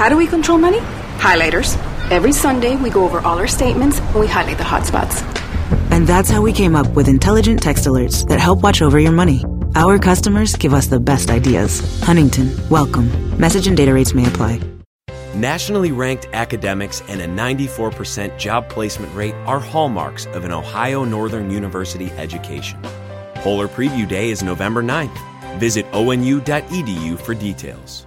How do we control money? Highlighters. Every Sunday, we go over all our statements and we highlight the hotspots. And that's how we came up with intelligent text alerts that help watch over your money. Our customers give us the best ideas. Huntington, welcome. Message and data rates may apply. Nationally ranked academics and a 94% job placement rate are hallmarks of an Ohio Northern University education. Polar Preview Day is November 9th. Visit onu.edu for details.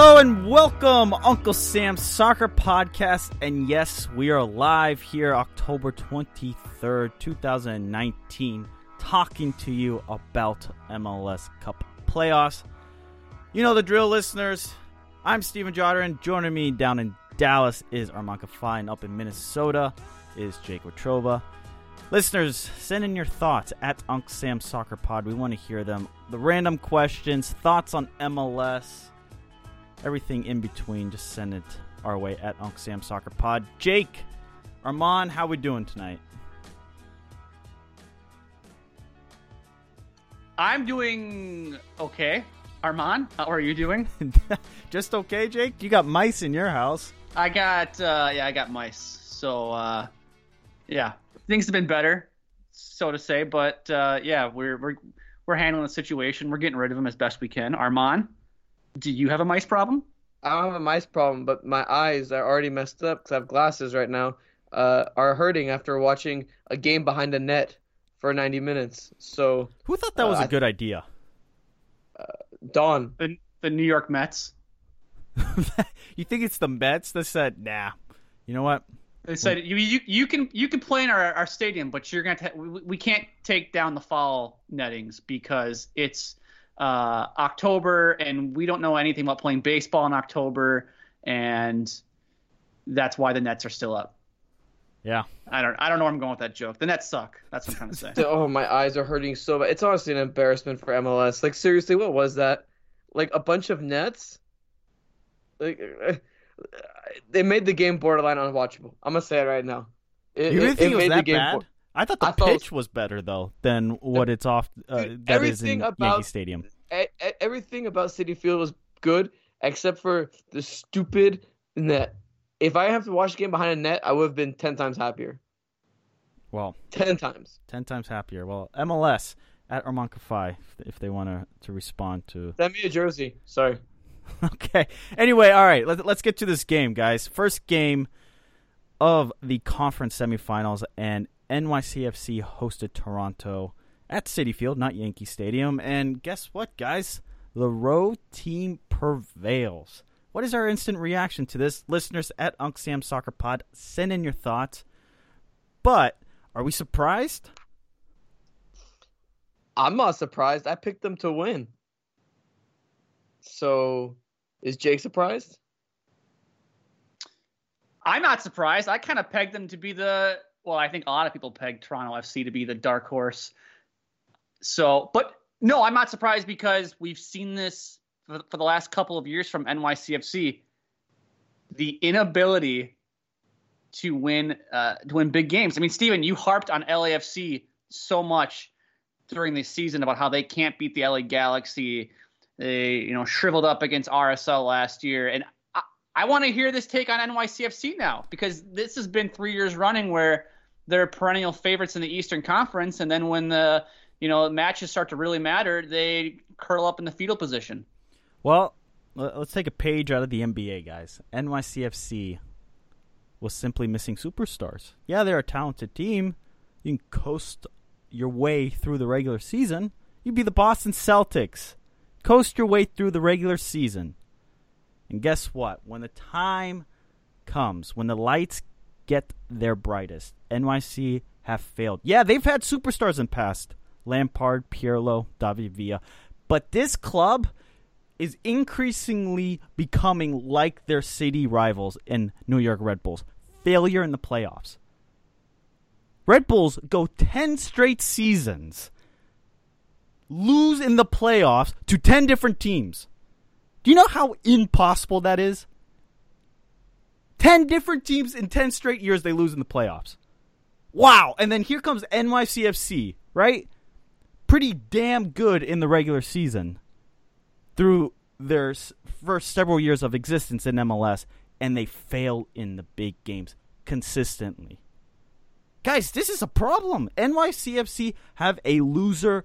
Hello and welcome, Uncle Sam's Soccer Podcast. And yes, we are live here October 23rd, 2019, talking to you about MLS Cup playoffs. You know the drill, listeners. I'm Steven Jotter, and joining me down in Dallas is Arman Fine. Up in Minnesota is Jake Watrova. Listeners, send in your thoughts at Uncle Sam's Soccer Pod. We want to hear them. The random questions, thoughts on MLS everything in between, just send it our way at Uncle Sam Soccer Pod. Jake, Arman, how we doing tonight? I'm doing okay. Arman, how are you doing? just okay, Jake. You got mice in your house. I got uh, yeah, I got mice. So uh, yeah, things have been better, so to say. But uh, yeah, we're we're we're handling the situation. We're getting rid of them as best we can. Arman. Do you have a mice problem? I don't have a mice problem, but my eyes are already messed up because I have glasses right now. Uh, are hurting after watching a game behind a net for 90 minutes. So who thought that was uh, a good idea? Uh, Dawn, the the New York Mets. you think it's the Mets that said, "Nah, you know what? They said you, you you can you can play in our, our stadium, but you're gonna we, we can't take down the foul nettings because it's uh, October, and we don't know anything about playing baseball in October, and that's why the Nets are still up. Yeah. I don't I don't know where I'm going with that joke. The Nets suck. That's what I'm trying to say. oh, my eyes are hurting so bad. It's honestly an embarrassment for MLS. Like seriously, what was that? Like a bunch of Nets? Like they made the game borderline unwatchable. I'm gonna say it right now. It, you really it, think it, was that bad? I thought the I pitch was better though than what it's off uh, dude, that is in about, Yankee Stadium. A, a, everything about Citi Field was good except for the stupid net. If I have to watch the game behind a net, I would have been ten times happier. Well, ten times. Ten times happier. Well, MLS at Arman if they want to to respond to. Send me a jersey. Sorry. okay. Anyway, all right. Let, let's get to this game, guys. First game of the conference semifinals, and NYCFC hosted Toronto at Citi Field, not Yankee Stadium. And guess what, guys? The road team prevails. What is our instant reaction to this? Listeners at Unc Sam Soccer Pod, send in your thoughts. But are we surprised? I'm not surprised. I picked them to win. So is Jake surprised? I'm not surprised. I kind of pegged them to be the well, I think a lot of people pegged Toronto FC to be the dark horse. So, but no, I'm not surprised because we've seen this for, for the last couple of years from NYCFC. The inability to win uh, to win big games. I mean, Steven, you harped on LAFC so much during the season about how they can't beat the LA Galaxy. They, you know, shriveled up against RSL last year, and I, I want to hear this take on NYCFC now because this has been three years running where they're perennial favorites in the Eastern Conference, and then when the you know matches start to really matter, they curl up in the fetal position. Well, let's take a page out of the NBA, guys. NYCFC was simply missing superstars. Yeah, they're a talented team. You can coast your way through the regular season. You'd be the Boston Celtics. Coast your way through the regular season. And guess what? When the time comes, when the lights get their brightest. NYC have failed. Yeah, they've had superstars in past. Lampard, Pirlo, David Villa. But this club is increasingly becoming like their city rivals in New York Red Bulls. Failure in the playoffs. Red Bulls go 10 straight seasons, lose in the playoffs to 10 different teams. Do you know how impossible that is? 10 different teams in 10 straight years they lose in the playoffs. Wow. And then here comes NYCFC, right? Pretty damn good in the regular season through their first several years of existence in MLS, and they fail in the big games consistently. Guys, this is a problem. NYCFC have a loser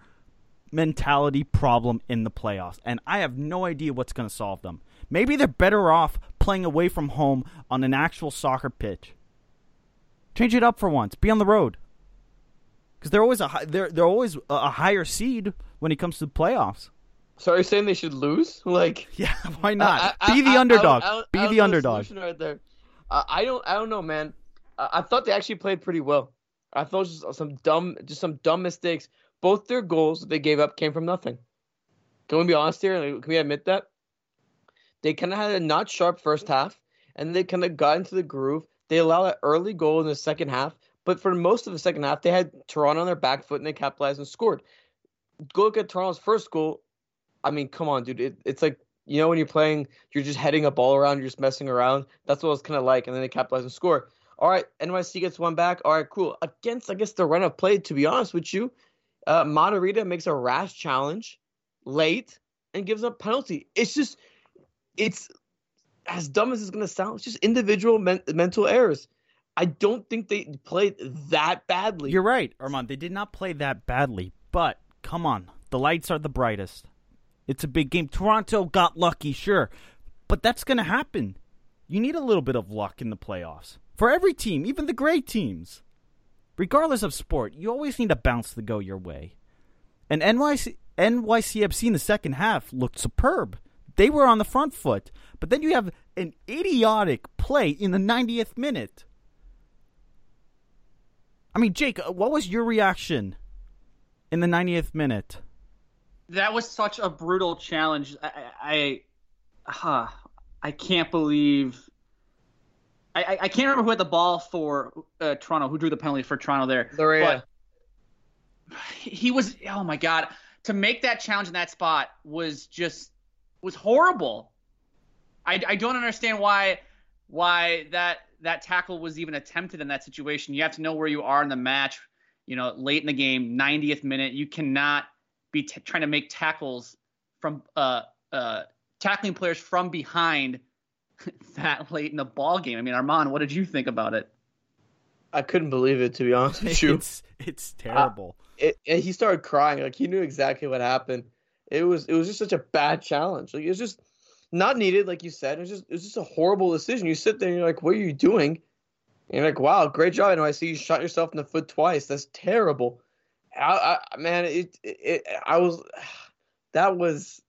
mentality problem in the playoffs, and I have no idea what's going to solve them. Maybe they're better off playing away from home on an actual soccer pitch. Change it up for once. Be on the road. Because they're always a they're they're always a higher seed when it comes to the playoffs. So are you saying they should lose? Like, yeah, why not? I, I, Be the I, underdog. Be the underdog. Right there. Uh, I don't. I don't know, man. I, I thought they actually played pretty well. I thought it was just some dumb, just some dumb mistakes. Both their goals that they gave up came from nothing. Can we be honest here? Can we admit that? They kind of had a not sharp first half, and they kind of got into the groove. They allowed an early goal in the second half, but for most of the second half, they had Toronto on their back foot and they capitalized and scored. Go look at Toronto's first goal. I mean, come on, dude. It, it's like you know when you're playing, you're just heading a ball around, you're just messing around. That's what it's kind of like, and then they capitalize and score. All right, NYC gets one back. All right, cool. Against, I guess, the run of play, to be honest with you, uh, Matarrita makes a rash challenge late and gives up penalty. It's just, it's as dumb as it's going to sound. It's just individual men- mental errors. I don't think they played that badly. You're right, Arman. They did not play that badly, but come on, the lights are the brightest. It's a big game. Toronto got lucky, sure, but that's going to happen. You need a little bit of luck in the playoffs for every team, even the great teams. Regardless of sport, you always need a bounce to go your way. And NYC, NYCFC in the second half looked superb. They were on the front foot, but then you have an idiotic play in the 90th minute. I mean, Jake, uh, what was your reaction in the 90th minute? That was such a brutal challenge. I, I, huh, I can't believe. I, I can't remember who had the ball for uh, Toronto, who drew the penalty for Toronto there. Laryea. But he was, oh my god, to make that challenge in that spot was just was horrible. I, I don't understand why why that that tackle was even attempted in that situation. You have to know where you are in the match. You know, late in the game, 90th minute, you cannot be t- trying to make tackles from uh, uh, tackling players from behind that late in the ball game. I mean, Arman, what did you think about it? I couldn't believe it to be honest with you. It's it's terrible. Uh, it, and he started crying like he knew exactly what happened. It was it was just such a bad challenge. Like it was just not needed, like you said. It's just it was just a horrible decision. You sit there and you're like, what are you doing? And you're like, wow, great job. And I see you shot yourself in the foot twice. That's terrible. I, I man, it, it, I was that was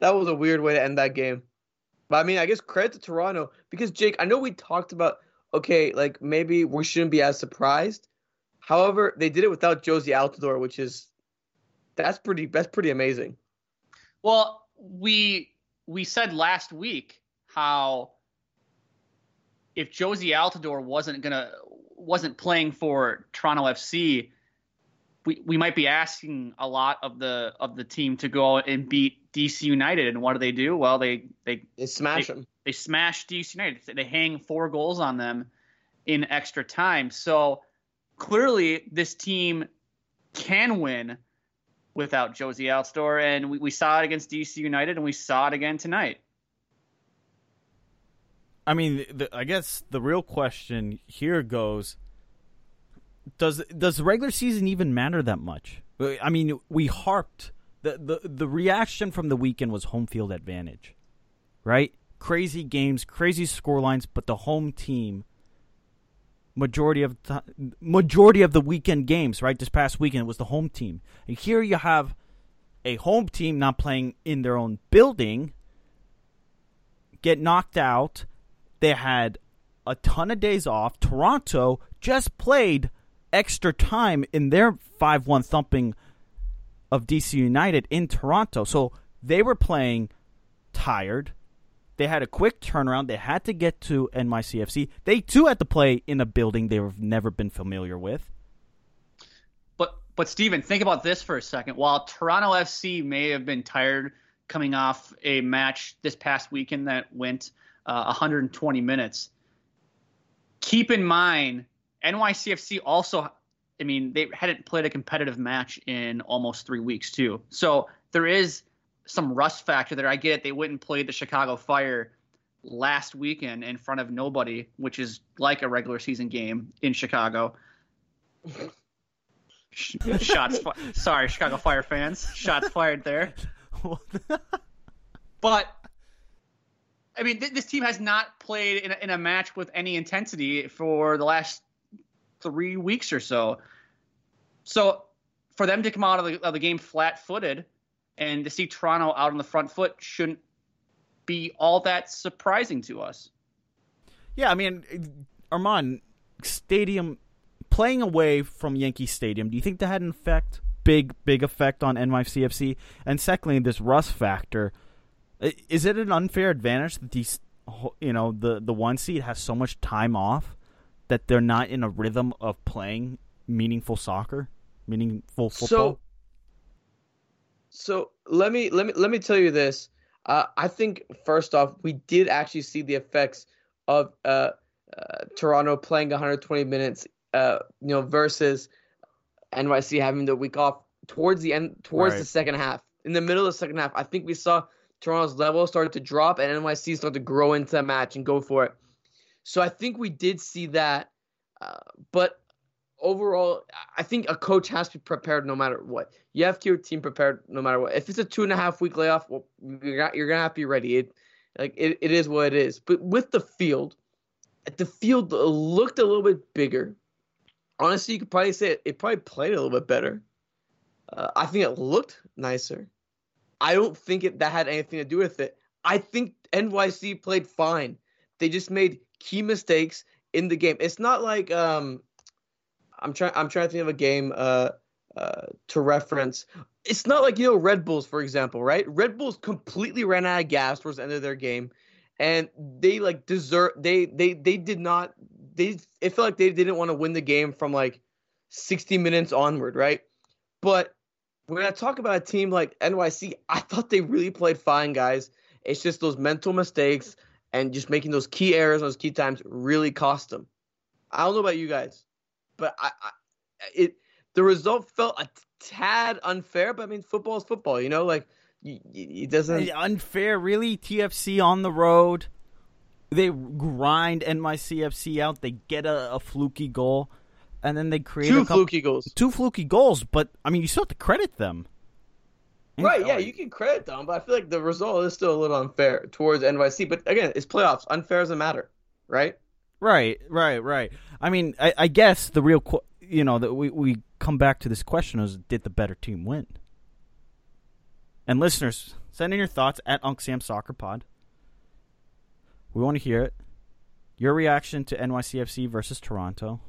that was a weird way to end that game. But I mean, I guess credit to Toronto because Jake, I know we talked about okay, like maybe we shouldn't be as surprised. However, they did it without Jozy Altidore, which is that's pretty that's pretty amazing. Well, we we said last week how if Jozy Altidore wasn't gonna wasn't playing for Toronto FC, we, we might be asking a lot of the of the team to go and beat DC United. And what do they do? Well, they they they smash they, them. They smash DC United. They hang four goals on them in extra time. So clearly, this team can win without Jozy Altidore, and we, we saw it against DC United, and we saw it again tonight. I mean, the, I guess the real question here goes: Does does the regular season even matter that much? I mean, we harped the the the reaction from the weekend was home field advantage, right? Crazy games, crazy scorelines, but the home team majority of the, majority of the weekend games, right? This past weekend was the home team, and here you have a home team not playing in their own building get knocked out. They had a ton of days off. Toronto just played extra time in their 5 1 thumping of DC United in Toronto. So they were playing tired. They had a quick turnaround. They had to get to NYCFC. They too had to play in a building they've never been familiar with. But but Steven, think about this for a second. While Toronto FC may have been tired coming off a match this past weekend that went uh, 120 minutes, keep in mind NYCFC also. I mean, they hadn't played a competitive match in almost three weeks too. So there is some rust factor there. I get it. They went and played the Chicago Fire last weekend in front of nobody, which is like a regular season game in Chicago. Shots. Fi- Sorry, Chicago Fire fans. Shots fired there. but I mean, th- this team has not played in a, in a match with any intensity for the last three weeks or so. So for them to come out of the, of the game flat-footed and to see Toronto out on the front foot shouldn't be all that surprising to us. Yeah, I mean, Arman, stadium playing away from Yankee Stadium. Do you think that had an effect, big big effect on NYCFC? And secondly, this rust factor. Is it an unfair advantage that these, you know, the the one seed has so much time off that they're not in a rhythm of playing meaningful soccer, meaningful football? So, so let me let me let me tell you this. Uh, I think first off, we did actually see the effects of uh, uh, Toronto playing 120 minutes, uh, you know, versus NYC having the week off towards the end, towards Right. the second half. In the middle of the second half, I think we saw Toronto's level started to drop and NYC started to grow into the match and go for it. So I think we did see that, uh, but overall, I think a coach has to be prepared no matter what. You have to your team prepared no matter what. If it's a two and a half week layoff, well, you're not, you're gonna have to be ready. It like it, it is what it is. But with the field, the field looked a little bit bigger. Honestly, you could probably say it, it probably played a little bit better. Uh, I think it looked nicer. I don't think it that had anything to do with it. I think NYC played fine. They just made key mistakes in the game. It's not like um I'm trying I'm trying to think of a game uh uh to reference. It's not like you know Red Bulls for example, right? Red Bulls completely ran out of gas towards the end of their game and they like deserve they they they did not they it felt like they didn't want to win the game from like 60 minutes onward, right? But when I talk about a team like NYC, I thought they really played fine, guys. It's just those mental mistakes and just making those key errors, those key times, really cost them. I don't know about you guys, but I, I it the result felt a tad unfair. But I mean, football is football, you know. Like it doesn't. Uh, unfair, really. TFC on the road, they grind NYCFC out. They get a, a fluky goal, and then they create Two a couple, fluky goals. two fluky goals. But I mean, you still have to credit them. Right, yeah, you can credit them, but I feel like the result is still a little unfair towards NYC. But again, it's playoffs. Unfair doesn't matter, right? Right, right, right. I mean, I, I guess the real, qu- you know, that we we come back to this question is, did the better team win? And listeners, send in your thoughts at Unc Sam Soccer Pod. We want to hear it. Your reaction to NYCFC versus Toronto.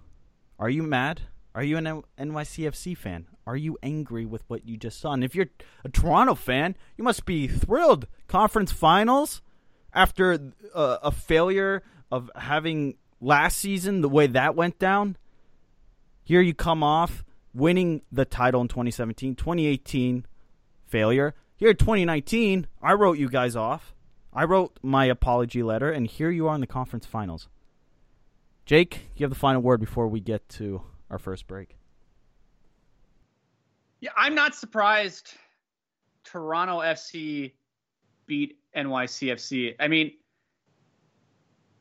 Are you mad? Are you an NYCFC fan? Are you angry with what you just saw? And if you're a Toronto fan, you must be thrilled. Conference finals after uh, a failure of having last season, the way that went down. Here you come off winning the title in 2017, 2018 failure. Here 2019, I wrote you guys off. I wrote my apology letter, and here you are in the conference finals. Jake, you have the final word before we get to our first break. Yeah, I'm not surprised Toronto FC beat NYCFC. I mean,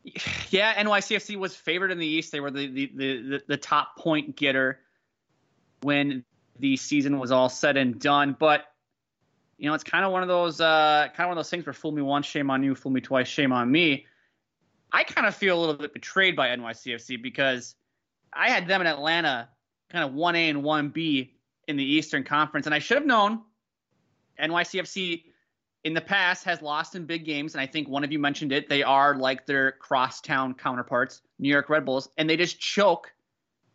yeah, NYCFC was favored in the East. They were the the, the, the top point getter when the season was all said and done. But you know, it's kind of one of those uh, kind of one of those things where fool me once, shame on you, fool me twice, shame on me. I kind of feel a little bit betrayed by NYCFC because I had them in Atlanta, kind of one A and one B in the Eastern Conference, and I should have known. NYCFC in the past has lost in big games, and I think one of you mentioned it. They are like their crosstown counterparts, New York Red Bulls, and they just choke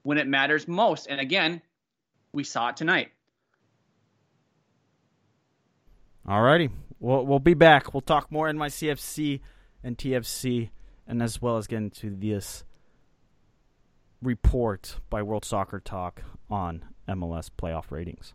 when it matters most. And again, we saw it tonight. Alrighty, we'll we'll be back. We'll talk more NYCFC and TFC, and as well as get into this report by World Soccer Talk on MLS playoff ratings.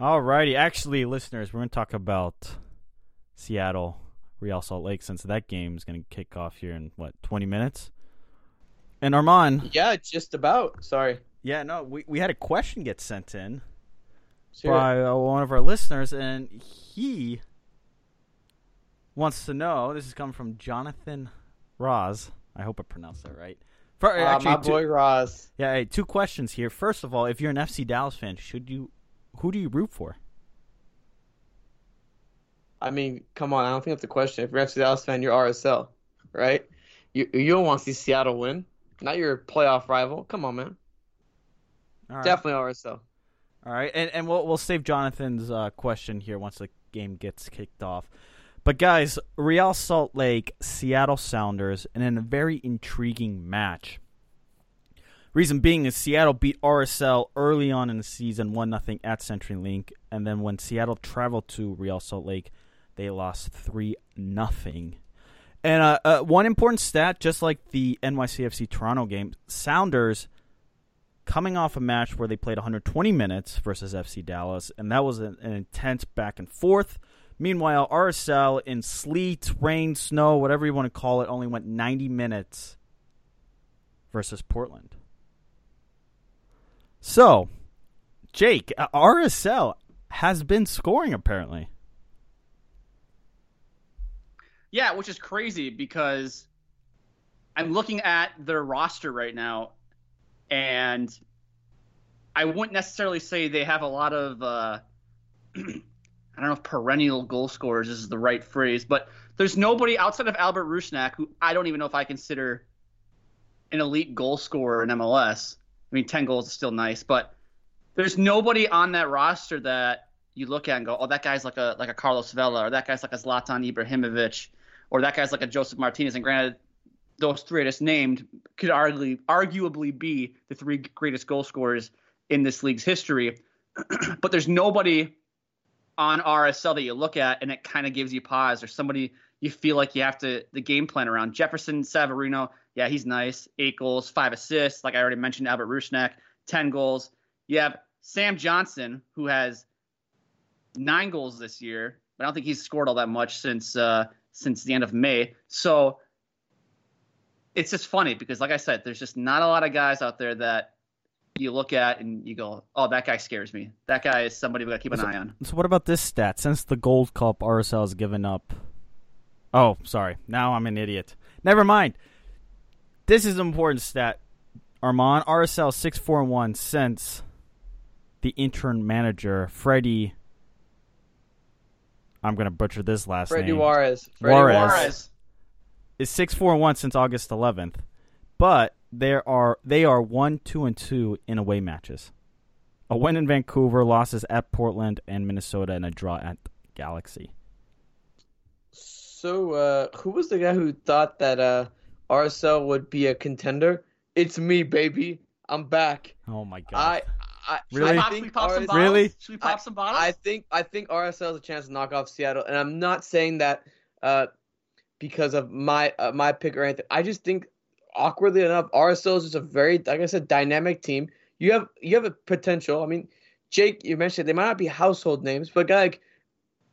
Alrighty, actually, listeners, we're going to talk about Seattle, Real Salt Lake, since that game is going to kick off here in what twenty minutes. And Arman, Yeah, just about. Sorry. yeah, no, we we had a question get sent in Sure. by uh, one of our listeners, and he wants to know. This is coming from Jonathan Roz. I hope I pronounced that right. For, Ah, actually, my two- boy Roz. yeah, hey, two questions here. First of all, if you're an FC Dallas fan, should you who do you root for? I mean, come on. I don't think that's a question. If you're an FC Dallas fan, you're RSL, right? You you don't want to see Seattle win. Not your playoff rival. Come on, man. Right. Definitely RSL. All right, and and we'll we'll save Jonathan's uh, question here once the game gets kicked off. But guys, Real Salt Lake, Seattle Sounders, and in a very intriguing match. Reason being is Seattle beat RSL early on in the season, one nothing at CenturyLink, and then when Seattle traveled to Real Salt Lake, they lost three nothing. And uh, uh, one important stat, just like the NYCFC Toronto game, Sounders coming off a match where they played 120 minutes versus FC Dallas, and that was an, an intense back and forth. Meanwhile, RSL in sleet, rain, snow, whatever you want to call it, only went 90 minutes versus Portland. So, Jake, uh, RSL has been scoring apparently. Yeah, which is crazy because I'm looking at their roster right now, and I wouldn't necessarily say they have a lot of. Uh, I don't know if perennial goal scorers is the right phrase, but there's nobody outside of Albert Rusnak who I don't even know if I consider an elite goal scorer in MLS. I mean, 10 goals is still nice, but there's nobody on that roster that you look at and go, oh, that guy's like a like a Carlos Vela, or that guy's like a Zlatan Ibrahimovic, or that guy's like a Josef Martinez. And granted, those three I just named could arguably arguably be the three greatest goal scorers in this league's history. but there's nobody on RSL that you look at and it kind of gives you pause or somebody you feel like you have to the game plan around. Jefferson Savarino, yeah, he's nice. Eight goals, five assists. Like I already mentioned, Albert Rusnak, 10 goals. You have Sam Johnson, who has nine goals this year, but I don't think he's scored all that much since uh, since the end of May. So it's just funny because, like I said, there's just not a lot of guys out there that you look at and you go, "Oh, that guy scares me. That guy is somebody we got to keep an eye on." So what about this stat? Since the Gold Cup, RSL has given up. Oh, sorry. Now I'm an idiot. Never mind. This is an important stat. Arman RSL six four and one since the intern manager Freddy. I'm gonna butcher this last Freddy name. Juarez. Freddy Juarez. Juarez. is six four and one since August 11th, but there are they are one two and two in away matches. A win in Vancouver, losses at Portland and Minnesota, and a draw at Galaxy. So, uh, who was the guy who thought that uh, RSL would be a contender? It's me, baby. I'm back. Oh my god! I, I Really? Should I think should we pop RSL bottles? Really? Should we pop I- some bottles? I think I think RSL has a chance to knock off Seattle, and I'm not saying that uh, because of my uh, my pick or anything. I just think awkwardly enough, RSL is just a very, like I said, dynamic team. You have you have a potential. I mean, Jake, you mentioned they might not be household names, but a guy like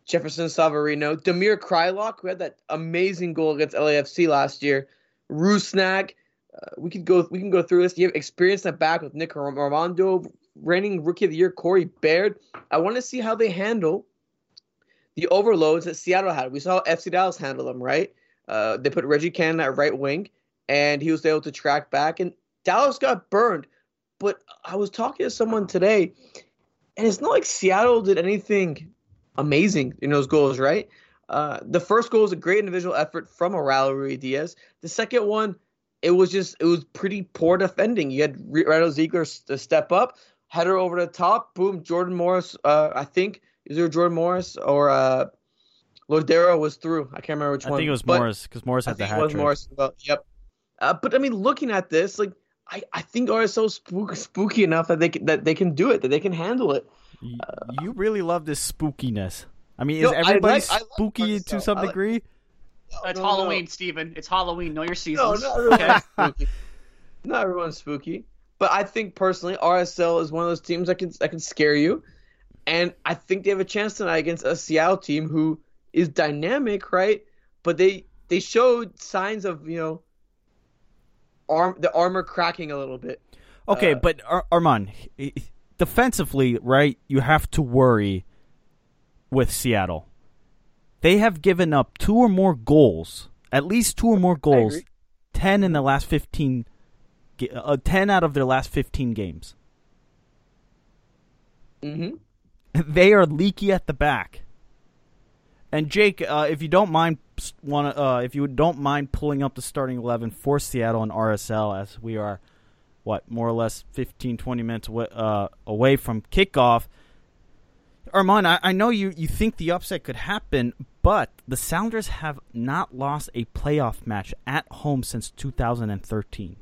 Jefferson Savarino, Damir Kreilach, who had that amazing goal against LAFC last year, Rusnak, Uh, we could go. We can go through this. You have experience the back with Nick Rimando, reigning Rookie of the Year Corey Baird. I want to see how they handle the overloads that Seattle had. We saw FC Dallas handle them, right? Uh, they put Reggie Cannon at right wing, and he was able to track back. And Dallas got burned. But I was talking to someone today, and it's not like Seattle did anything amazing in those goals, right? Uh, the first goal was a great individual effort from Aurelio Ruidíaz. The second one, it was just it was pretty poor defending. You had Renato Ziegler to step up, header over the top, boom, Jordan Morris. Uh, I think is there Jordan Morris or uh, Lodeiro was through. I can't remember which I one. I think it was but Morris because Morris had I the think hat it was trick. Morris. Well, yep. Uh, but I mean, looking at this, like I, I think RSL spook, spooky enough that they can, that they can do it, that they can handle it. You really love this spookiness. I mean, is I everybody like- I like spooky to some like- degree? It's No, no. Halloween, Steven. It's Halloween. Know your No, seasons. not everyone's okay? spooky. Not everyone's spooky. But I think personally, RSL is one of those teams that can that can scare you, and I think they have a chance tonight against a Seattle team who is dynamic, right? But they they showed signs of you know arm the armor cracking a little bit. Okay, Uh, but Ar- Arman, h- h- defensively, right? You have to worry with Seattle. They have given up two or more goals, at least two or more goals, ten in the last fifteen, uh, ten out of their last fifteen games. hmm They are leaky at the back. And Jake, uh, if you don't mind, want uh, if you don't mind pulling up the starting eleven for Seattle and RSL, as we are, what more or less 15, 20 minutes away, uh, away from kickoff. Arman, I, I know you, you think the upset could happen, but the Sounders have not lost a playoff match at home since 2013.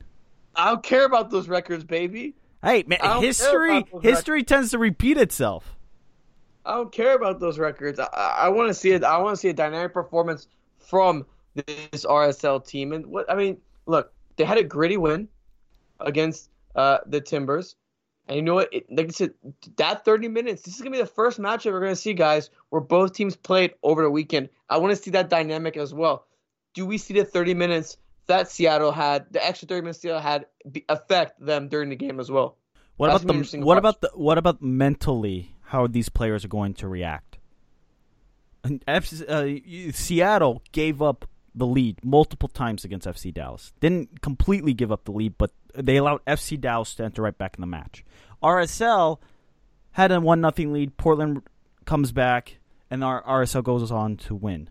I don't care about those records, baby. Hey, man, history history tends to repeat itself. I don't care about those records. I, I, I want to see it. I want to see a dynamic performance from this RSL team. And what I mean, look, they had a gritty win against uh, the Timbers, and you know what? It, like I said, that 30 minutes. This is gonna be the first matchup we're gonna see, guys, where both teams played over the weekend. I want to see that dynamic as well. Do we see the 30 minutes that Seattle had, the extra 30 minutes Seattle had, affect them during the game as well? What That's about the what about the what about mentally? How these players are going to react? And F, uh, Seattle gave up the lead multiple times against FC Dallas. Didn't completely give up the lead, but they allowed FC Dallas to enter right back in the match. RSL had a one nothing lead. Portland comes back, and our RSL goes on to win.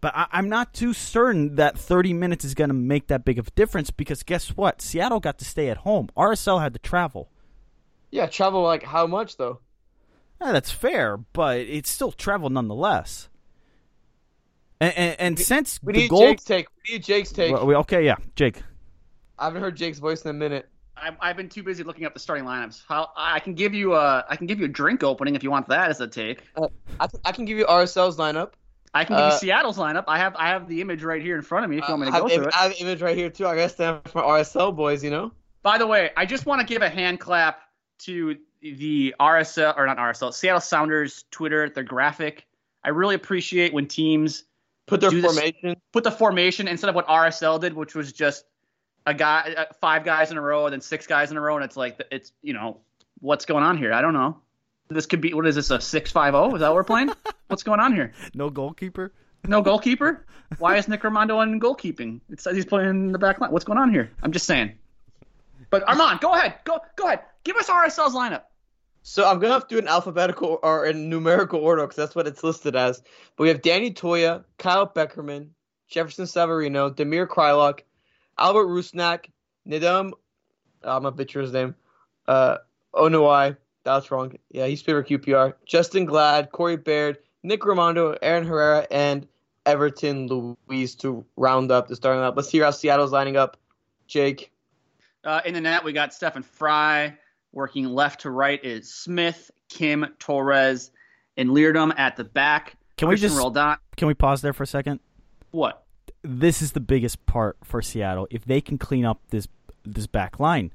But I, I'm not too certain that 30 minutes is going to make that big of a difference because guess what? Seattle got to stay at home. RSL had to travel. Yeah, travel like how much though? Yeah, that's fair, but it's still travel nonetheless. And, and, and since We the need goal, Jake's take. We need Jake's take. Well, we- okay, yeah, Jake. I haven't heard Jake's voice in a minute. I've, I've been too busy looking up the starting lineups. How, I can give you a I can give you a drink opening if you want that as a take. Uh, I, can, I can give you RSL's lineup. I can give you Uh, Seattle's lineup. I have I have the image right here in front of me if you want me to I, go have, through it. I have an image right here too. I gotta stand for my RSL boys, you know. By the way, I just want to give a hand clap to the RSL or not RSL Seattle Sounders Twitter, their graphic. I really appreciate when teams Put their this- formation. put the formation instead of what RSL did, which was just a guy, uh, five guys in a row, and then six guys in a row, and it's like it's you know what's going on here? I don't know. This could be what is this a six five zero? Is that what we're playing? what's going on here? No goalkeeper. No goalkeeper? Why is Nick Rimando in goalkeeping? It says he's playing in the back line. What's going on here? I'm just saying. But Arman, go ahead. Go go ahead. Give us RSL's lineup. So I'm gonna have to do an alphabetical or in numerical order because that's what it's listed as. But we have Donny Toia, Kyle Beckerman, Jefferson Savarino, Damir Kreilach, Albert Rusnak, Nedum. I'm gonna butcher his name. Uh, Onuoha. That's wrong. Yeah, he's favorite QPR. Justen Glad, Corey Baird, Nick Rimando, Aaron Herrera, and Everton Luiz to round up the starting up. Let's hear how Seattle's lining up. Jake. Uh, in the net, we got Stefan Frei. Working left to right is Smith, Kim, Torres, and Leerdam at the back. Can we Christian just- Roldan. Can we pause there for a second? What? This is the biggest part for Seattle. If they can clean up this this back line,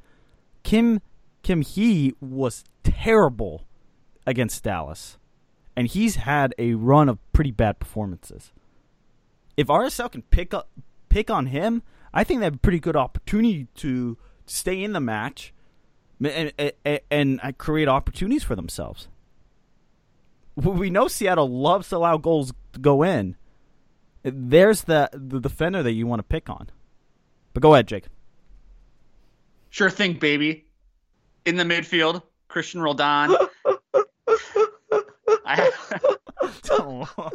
Kim Kim He was terrible against Dallas, and he's had a run of pretty bad performances. If RSL can pick up pick on him, I think they have a pretty good opportunity to stay in the match and, and, and create opportunities for themselves. We know Seattle loves to allow goals to go in. There's the the defender that you want to pick on. But go ahead, Jake. Sure thing, baby. In the midfield, Christian Roldan. I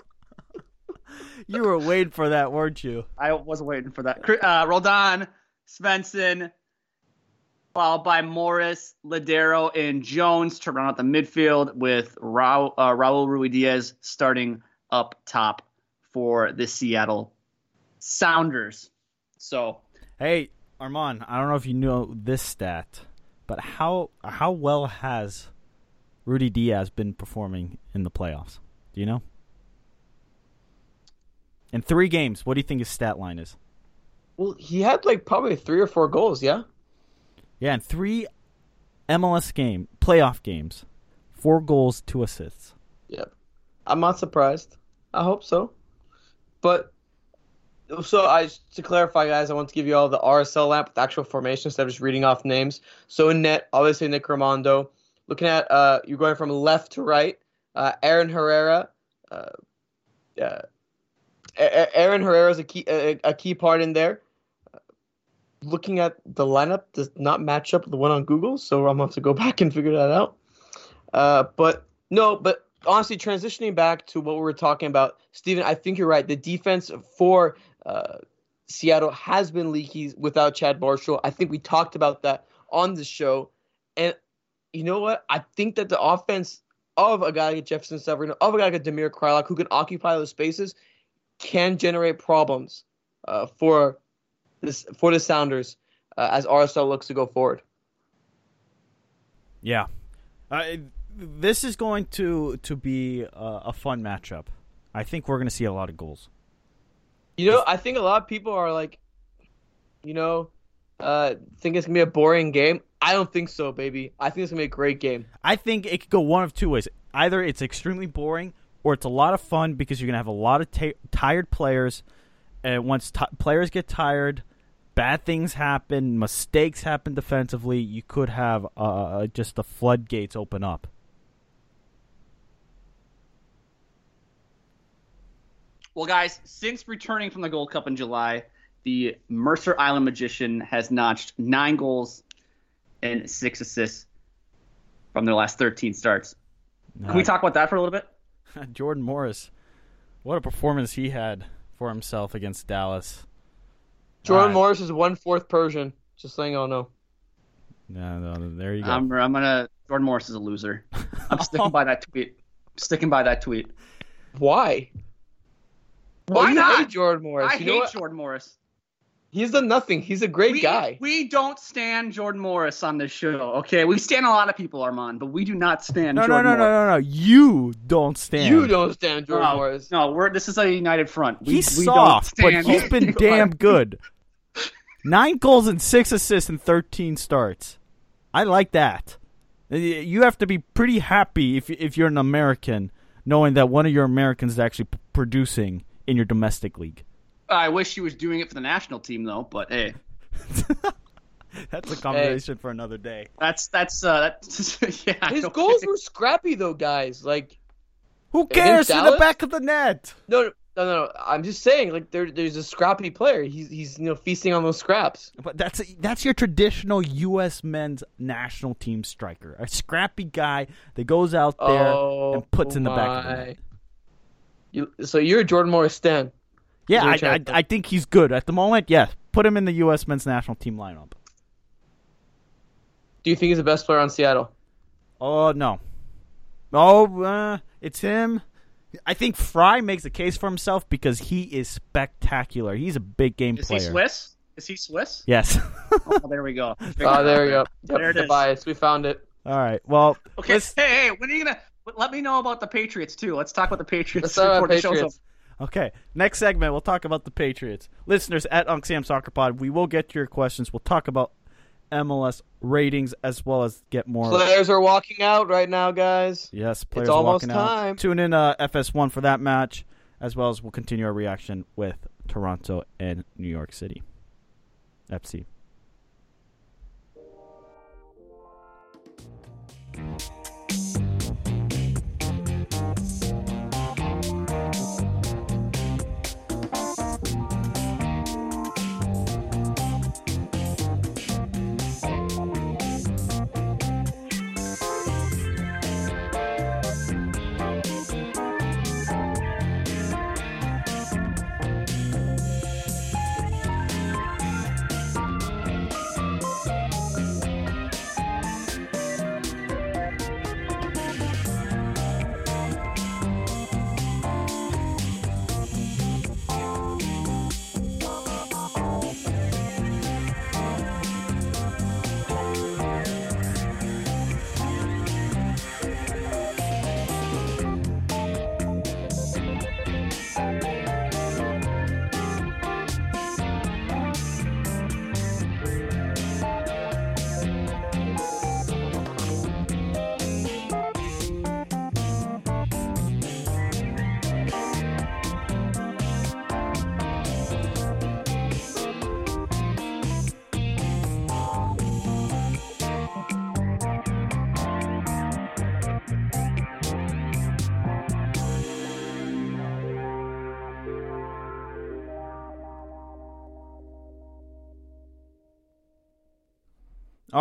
you were waiting for that, weren't you? I was waiting for that. Uh, Roldan, Svensson, followed by Morris, Lodeiro, and Jones to round out the midfield with Raul, uh, Raul Ruidiaz starting up top for the Seattle Sounders. So, hey, Arman, I don't know if you know this stat, but how how well has Ruidiaz been performing in the playoffs? Do you know? In three games, what do you think his stat line is? Well, he had like probably three or four goals, yeah. Yeah, in three MLS game playoff games, four goals, two assists. Yep, I'm not surprised. I hope so. But so I to clarify, guys, I want to give you all the RSL app with actual formation instead of just reading off names. So in net, obviously Nick Rimando. Looking at uh, you're going from left to right. Uh, Aaron Herrera. Uh, uh, Aaron Herrera is a key a, a, key part in there. Looking at the lineup does not match up with the one on Google, so I'm going to have to go back and figure that out. Uh, but no, but honestly, transitioning back to what we were talking about, Steven, I think you're right. The defense for uh, Seattle has been leaky without Chad Marshall. I think we talked about that on the show. And you know what? I think that the offense of a guy like Jefferson Savarino, of a guy like Damir Kreilach, who can occupy those spaces, can generate problems uh, for this for the Sounders uh, as RSL looks to go forward. Yeah, uh, this is going to to be a, a fun matchup. I think we're going to see a lot of goals. You know, I think a lot of people are like, you know, uh, think it's gonna be a boring game. I don't think so, baby. I think it's gonna be a great game. I think it could go one of two ways. Either it's extremely boring, or it's a lot of fun because you're gonna have a lot of t- tired players. And once t- players get tired, bad things happen, mistakes happen defensively. You could have uh, uh just the floodgates open up. Well, guys, since returning from the Gold Cup in July, the Mercer Island Magician has notched nine goals and six assists from their last 13 starts. Can we talk about that for a little bit? Jordan Morris, what a performance he had for himself against Dallas. Jordan uh, Morris is one fourth Persian. Just saying, y'all know. No, no, there you go. I'm, I'm gonna. Jordan Morris is a loser. I'm sticking by that tweet. sticking by that tweet. Why? Why oh, not? Jordan Morris. I you hate Jordan Morris. He's done nothing. He's a great we, guy. We don't stand Jordan Morris on this show, okay? We stand a lot of people, Arman, but we do not stand no, Jordan no, no, Morris. No, no, no, no. You don't stand. You don't stand Jordan no, Morris. No, we're this is a united front. We, he's we soft, but he's been damn good. Nine goals and six assists in 13 starts. I like that. Uh, you have to be pretty happy if if you're an American, knowing that one of your Americans is actually p- producing in your domestic league. I wish he was doing it for the national team though, but hey. that's a conversation hey. for another day. That's that's uh that's yeah. His goals were scrappy though, guys. Like who cares in the back of the net? No, no, no, no. I'm just saying, like there, there's a scrappy player. He's he's you know feasting on those scraps. But that's a, that's your traditional U.S. men's national team striker, a scrappy guy that goes out there oh, and puts in the back of the net. You, so you're a Jordan Morris stan. Yeah, I, I, I, think he's good at the moment. Yeah, put him in the U.S. men's national team lineup. Do you think he's the best player on Seattle? Oh no, oh uh, it's him. I think Frei makes a case for himself because he is spectacular. He's a big game is player. Is he Swiss? Is he Swiss? Yes. oh, there we go. Oh, there we go. Yep, there it the is. bias. We found it. All right. Well. Okay. Hey, hey, when are you gonna? Let me know about the Patriots too. Let's talk about the Patriots. Let's talk about Patriots. Okay, next segment we'll talk about the Patriots. Listeners at Unc Sam Soccer Pod, we will get to your questions. We'll talk about MLS ratings as well as get more. Players are walking out right now, guys. Yes, players it's almost walking time. out. Tune in uh, FS1 for that match, as well as we'll continue our reaction with Toronto and New York City. FC.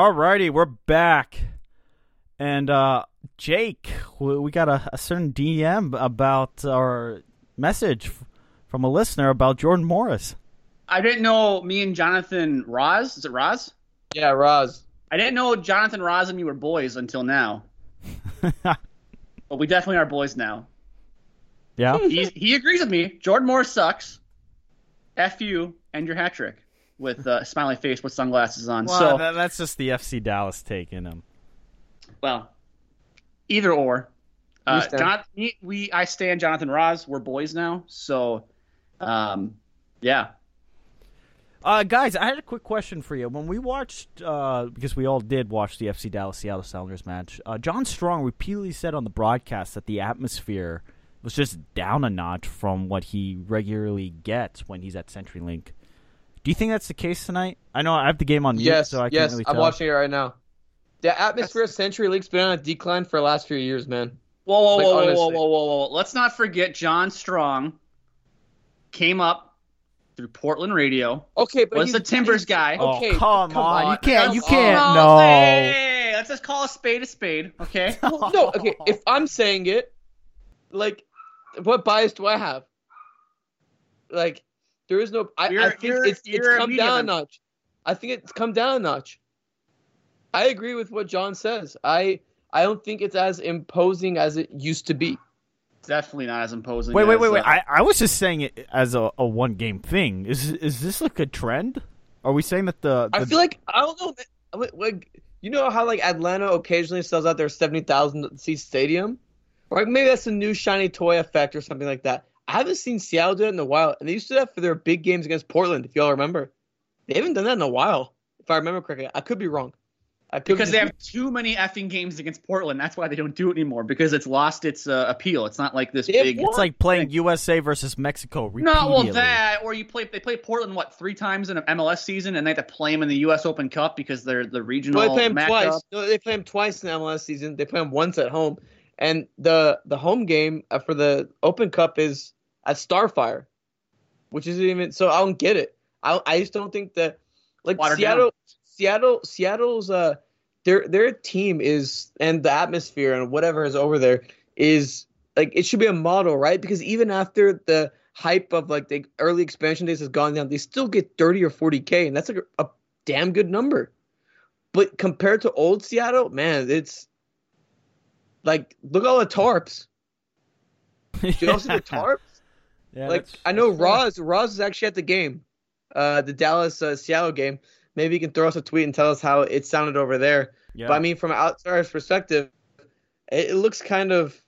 Alrighty, we're back. And uh Jake, we we got a, a certain DM about our message from a listener about Jordan Morris. I didn't know me and Jonathan Roz. Is it Roz? Yeah, Roz. I didn't know Jonathan Roz and you were boys until now. but we definitely are boys now. yeah? He he agrees with me. Jordan Morris sucks. F you and your hat trick with uh, smiley face with sunglasses on. Well, so that, that's just the FC Dallas taking him. well, either or. Uh, We we, we I stand Jonathan Roz. We're boys now. So, um, yeah. Uh, guys, I had a quick question for you. When we watched, uh, because we all did watch the FC Dallas Seattle Sounders match, uh, John Strong repeatedly said on the broadcast that the atmosphere was just down a notch from what he regularly gets when he's at CenturyLink. Do you think that's the case tonight? I know I have the game on mute, Yes, so I yes, can't really tell. I'm watching it right now. The atmosphere of CenturyLink's been on a decline for the last few years, man. Whoa, whoa, Like, whoa, whoa, whoa, whoa, whoa, whoa! Let's not forget John Strong came up through Portland radio. Okay, but Was he's- the Timbers he's- guy. Oh, Okay, come, on. on. You can't. You can't. Oh, No. Hey, let's just call a spade a spade, okay? Well, no, okay. If I'm saying it, like, what bias do I have? Like, there is no. I, I think it's it's come down a notch. I think it's come down a notch. I agree with what John says. I I don't think it's as imposing as it used to be. Definitely not as imposing. Wait, wait, as, wait, wait. uh, I, I was just saying it as a, a one game thing. Is is this like a trend? Are we saying that the, I feel like I don't know. Like, like you know how like Atlanta occasionally sells out their seventy thousand seat stadium, or like maybe that's a new shiny toy effect or something like that. I haven't seen Seattle do it in a while, and they used to do that for their big games against Portland. If y'all remember, they haven't done that in a while. If I remember correctly, I could be wrong. Could because be- they have too many effing games against Portland. That's why they don't do it anymore because it's lost its uh, appeal. It's not like this They big. it's like playing USA versus Mexico No, repeatedly. well that or you play they play Portland what three times in an MLS season and they have to play them in the U.S. Open Cup because they're the regional. No, they play them matchup. twice. No, they play them twice in the MLS season. They play them once at home, and the the home game uh, for the Open Cup is at Starfire, which isn't even. So I don't get it. I I just don't think that like Watered Seattle, Seattle, Seattle's uh their their team is and the atmosphere and whatever is over there is like it should be a model, right? Because even after the hype of like the early expansion days has gone down, they still get 30 or 40k, and that's like a, a damn good number. But compared to old Seattle, man, it's like look at all the tarps. Do you also see the tarps? Yeah, like that's- I know fair. Roz. Roz is actually at the game, uh, the Dallas uh, Seattle game. Maybe you can throw us a tweet and tell us how it sounded over there. Yeah. But I mean, from an outsider's perspective, it, it looks kind of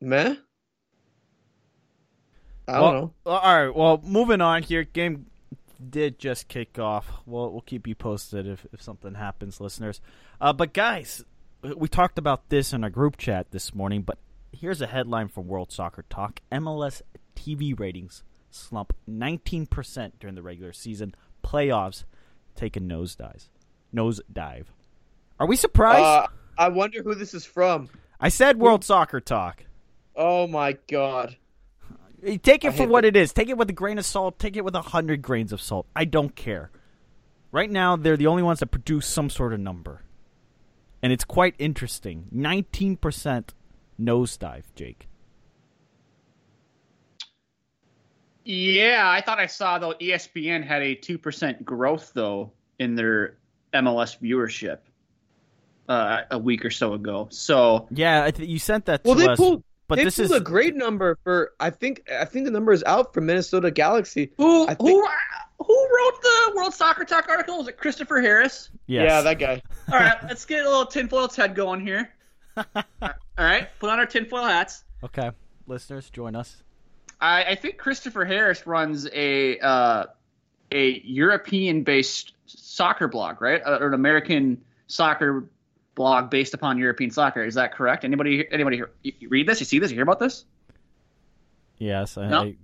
meh. I don't well, know. all right. Well, moving on here. Game did just kick off. We'll we'll keep you posted if if something happens, listeners. Uh, but guys, we talked about this in our group chat this morning. But here's a headline from World Soccer Talk: MLS TV ratings slump 19% during the regular season, playoffs take a nosedive. Nosedive. Are we surprised? Uh, I wonder who this is from. I said World Soccer Talk. Oh my god. Take it for what it is. Take it with a grain of salt. Take it with a hundred grains of salt. I don't care. Right now, they're the only ones that produce some sort of number, and it's quite interesting. Nineteen percent nosedive, Jake. Yeah, I thought I saw though ESPN had a two percent growth though in their MLS viewership uh, a week or so ago. So Yeah, I th- you sent that to Well, they us, pulled. but they this pulled is a great number for. I think. I think the number is out for Minnesota Galaxy. who I think- who wrote the World Soccer Talk article? Was it Christopher Harris? yes. Yeah, that guy. All right, let's get a little tinfoil Ted going here. All right, put on our tinfoil hats. okay. Listeners, join us. I, I think Christopher Harris runs a uh, a European-based soccer blog, right? Uh, or an American soccer blog based upon European soccer. Is that correct? Anybody anybody hear- you- you read this? You see this? You hear about this? Yes. I, No. I-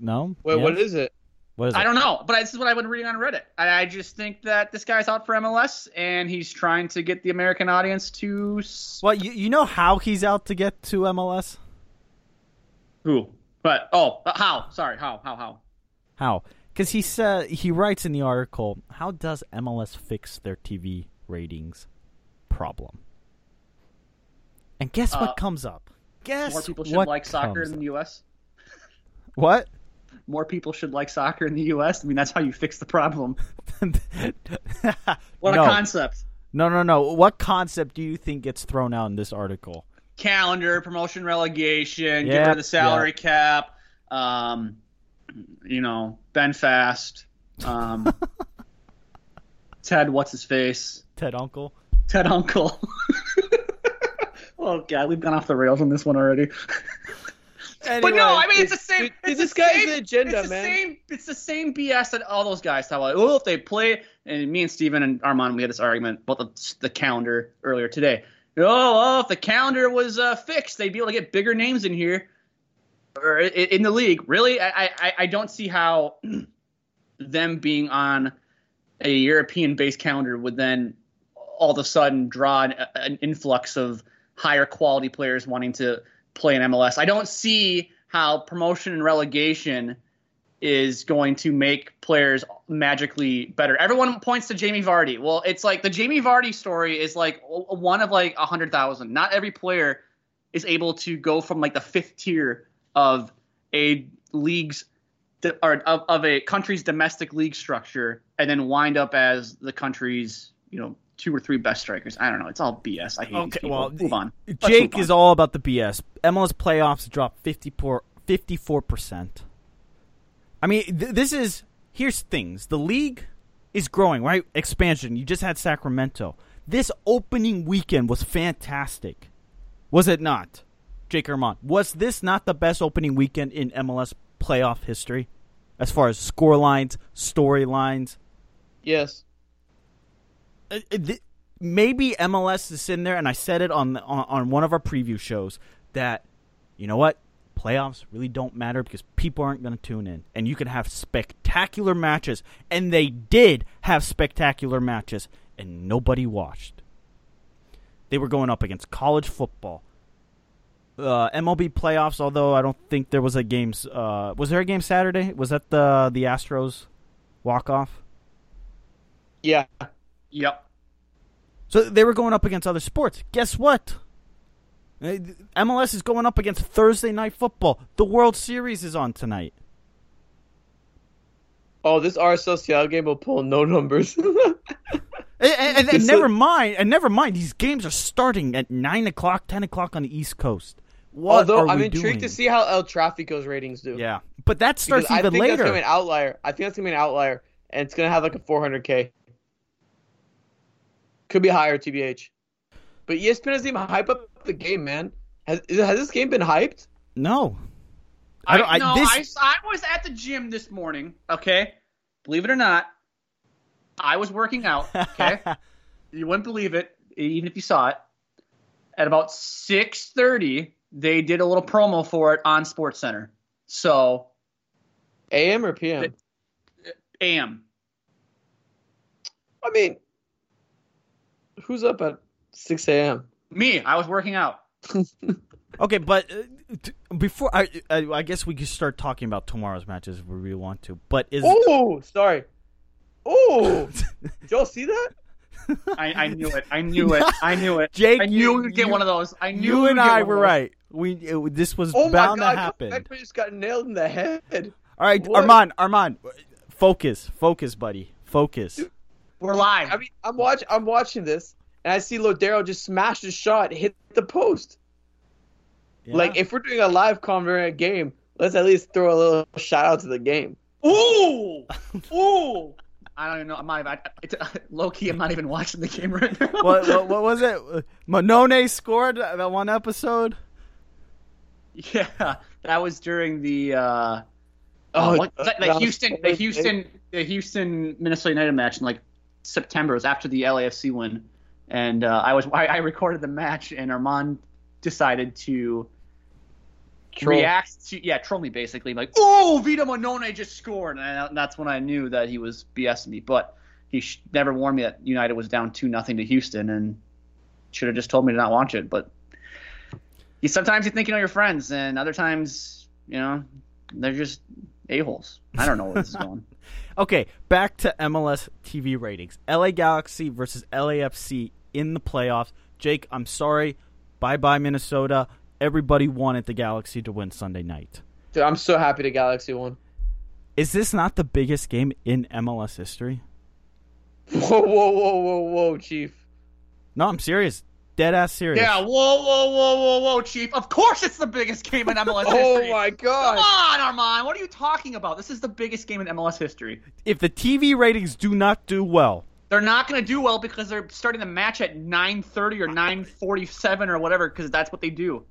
no. Wait, what Yes? is it? What is it? I don't know, but this is what I've been reading on Reddit. I, I just think that this guy's out for MLS and he's trying to get the American audience to Well, you you know how he's out to get to MLS? who? But oh, uh, how? Sorry, how? How? How? How? Because he said he writes in the article, "How does MLS fix their TV ratings problem?" And guess Uh, what comes up? Guess More people should like soccer in the U.S. What? More people should like soccer in the U.S. I mean, that's how you fix the problem. What no. a concept! no, no, no. What concept do you think gets thrown out in this article? calendar, promotion, relegation, get rid of the salary cap, um, you know, Ben Fast, um, Ted, what's his face? Ted Uncle. Ted Uncle. oh god, we've gone off the rails on this one already. But no, I mean it's the same. It's this the guy's same, agenda, it's the man. Same, it's the same BS that all those guys talk about. Oh, if they play, and me and Steven and Arman, we had this argument about the, the calendar earlier today. Oh, oh, if the calendar was uh, fixed, they'd be able to get bigger names in here or in the league. Really, I, I, I don't see how them being on a European-based calendar would then all of a sudden draw an, an influx of higher quality players wanting to play in MLS. I don't see how promotion and relegation is going to make players magically better. Everyone points to Jamie Vardy. Well, it's like the Jamie Vardy story is like one of like a hundred thousand. Not every player is able to go from like the fifth tier of a league's or of, of a country's domestic league structure and then wind up as the country's you know two or three best strikers. I don't know. It's all BS. I hate these Okay, people. well, move on. Let's Jake move is all about the BS. MLS playoffs dropped 54 percent. I mean, th- this is here's things. The league is growing, right? Expansion. You just had Sacramento. This opening weekend was fantastic. Was it not? Jake Arman. Was this not the best opening weekend in MLS playoff history? As far as score lines, storylines, Yes. Uh, uh, th- maybe MLS is sitting there, and I said it on, the, on on one of our preview shows that you know what playoffs really don't matter because people aren't going to tune in, and you can have spectacular matches, and they did have spectacular matches, and nobody watched. They were going up against college football. Uh, MLB playoffs, although I don't think there was a game. Uh, was there a game Saturday? Was that the the Astros walk off? Yeah. Yep. So they were going up against other sports. Guess what? Uh, MLS is going up against Thursday night football. The World Series is on tonight. Oh, this RSL game will pull no numbers. And, and- and- and never mind, and never mind. These games are starting at nine o'clock, ten o'clock on the East Coast. What Although I'm intrigued to see how El Trafico's ratings do. Yeah, but that starts Because starts I even think that's gonna be an outlier. I think that's gonna be an outlier, and it's gonna have like a 400k. Could be higher, tbh. But ESPN doesn't even hype up the game, man. Has has this game been hyped? no, I don't. I, no, this, I, I was at the gym this morning. Okay, believe it or not, I was working out. Okay, you wouldn't believe it, even if you saw it. At about six thirty, they did a little promo for it on Sports Center. So AM or PM? AM, I mean, who's up at 6 a.m.? Me, I was working out. Okay, but uh, t- before I, I, I guess we could start talking about tomorrow's matches if we want to. But is Oh, sorry. Oh, did y'all see that? I, I knew it. I knew it. I knew it. Jake, I knew you- we would get you- one of those. I knew you and I were right. We it, this was Oh bound god, to happen. Beckerman just got nailed in the head. All right, What? Arman, Arman, focus, focus, buddy, focus. We're live. I mean, I'm watching. I'm watching this, and I see Lodeiro just smash his shot, hit the post. Yeah. Like, if we're doing a live com during a game, let's at least throw a little shout out to the game. Ooh, ooh. I don't even know. I'm not even. I, it's, low key, I'm not even watching the game right now. what, what what was it? Mannone scored that one episode. Yeah, that was during the. uh Oh, what, the, the Houston, the. Houston, the Houston Minnesota United match in like September. It was after the LAFC win, and uh, I was I, I recorded the match, and Arman decided to Troll. react to yeah troll me basically like oh Vito Mannone just scored, and I- that's when I knew that he was BSing me. But he sh- never warned me that United was down two nothing to Houston, and should have just told me to not watch it. But you sometimes you think you know your friends, and other times you know they're just a holes. I don't know where this is going. Okay, back to MLS TV ratings. LA Galaxy versus LAFC in the playoffs. Jake, I'm sorry. Bye bye, Minnesota. Everybody wanted the Galaxy to win Sunday night. Dude, I'm so happy the Galaxy won. Is this not the biggest game in MLS history? Whoa, whoa, whoa, whoa, whoa, Chief. No, I'm serious. Dead ass serious. Yeah, whoa, whoa, whoa, whoa, whoa, Chief. Of course it's the biggest game in MLS Oh history. Oh my god. Come on, Arman. What are you talking about? This is the biggest game in MLS history. If the TV ratings do not do well, They're not going to do well because they're starting the match at 9:30 or 9:47 or whatever because that's what they do.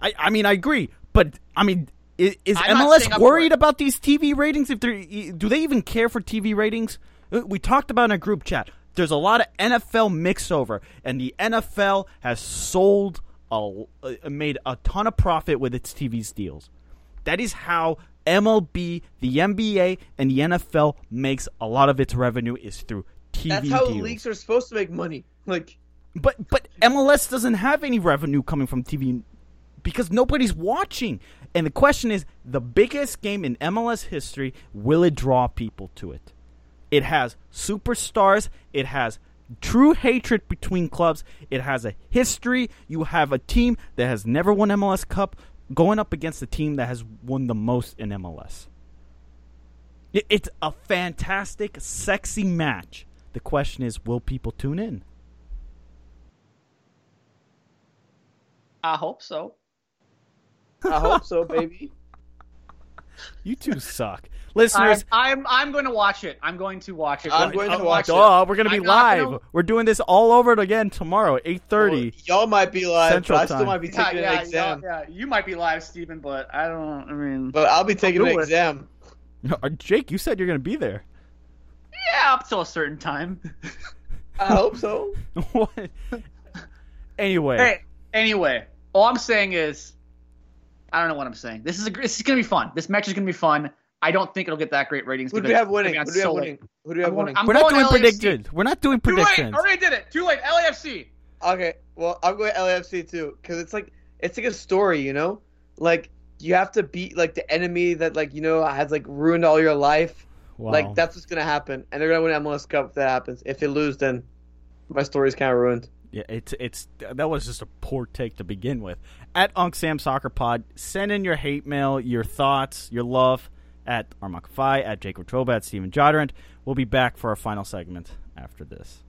I, I mean, I agree, but I mean, is, is I'm not saying MLS worried about these TV ratings? If they do they even care for TV ratings? Uh, We talked about in a group chat. There's a lot of NFL mixover, and the NFL has sold a, uh, made a ton of profit with its TV deals. That is how MLB, the NBA, and the NFL makes a lot of its revenue is through TV That's how deals. leagues are supposed to make money. Like, But but MLS doesn't have any revenue coming from TV because nobody's watching. And the question is, the biggest game in MLS history, will it draw people to it? It has superstars, it has true hatred between clubs, it has a history. You have a team that has never won MLS Cup going up against a team that has won the most in MLS. It's a fantastic, sexy match. The question is, will people tune in? I hope so. I hope so, baby. You two suck. I'm, Listeners, I'm I'm going to watch it. I'm going to watch it. I'm going to watch it. oh, we're going to be live. gonna- We're doing this all over again tomorrow, 8.30. Well, y'all might be live, Central but I still time. might be taking yeah, an exam. yeah, yeah. You might be live, Steven, but I don't. I mean, But I'll be taking do an exam. Uh, Jake, you said you're going to be there. yeah, up till a certain time. I hope so. what? Anyway, Hey, anyway, all I'm saying is, I don't know what I'm saying. This is a, this is gonna be fun. This match is gonna be fun. I don't think it'll get that great ratings. Who do because we have winning? Who do we have so winning? Who do we have I'm winning? I'm we're not doing LAFC. predictions. We're not doing predictions. Too late. predictions. Already did it. Too late. LAFC. Okay, well, I'm going LAFC too, because it's like it's like a story, you know. Like you have to beat like the enemy that like you know has like ruined all your life. Wow. Like that's what's gonna happen, and they're gonna win MLS Cup if that happens. If they lose, then my story's kind of ruined. Yeah, it's it's that was just a poor take to begin with. At Unc Sam Soccer Pod, send in your hate mail, your thoughts, your love at Armakafai, at Jacob Troba, at Stephen Jodrant. We'll be back for our final segment after this.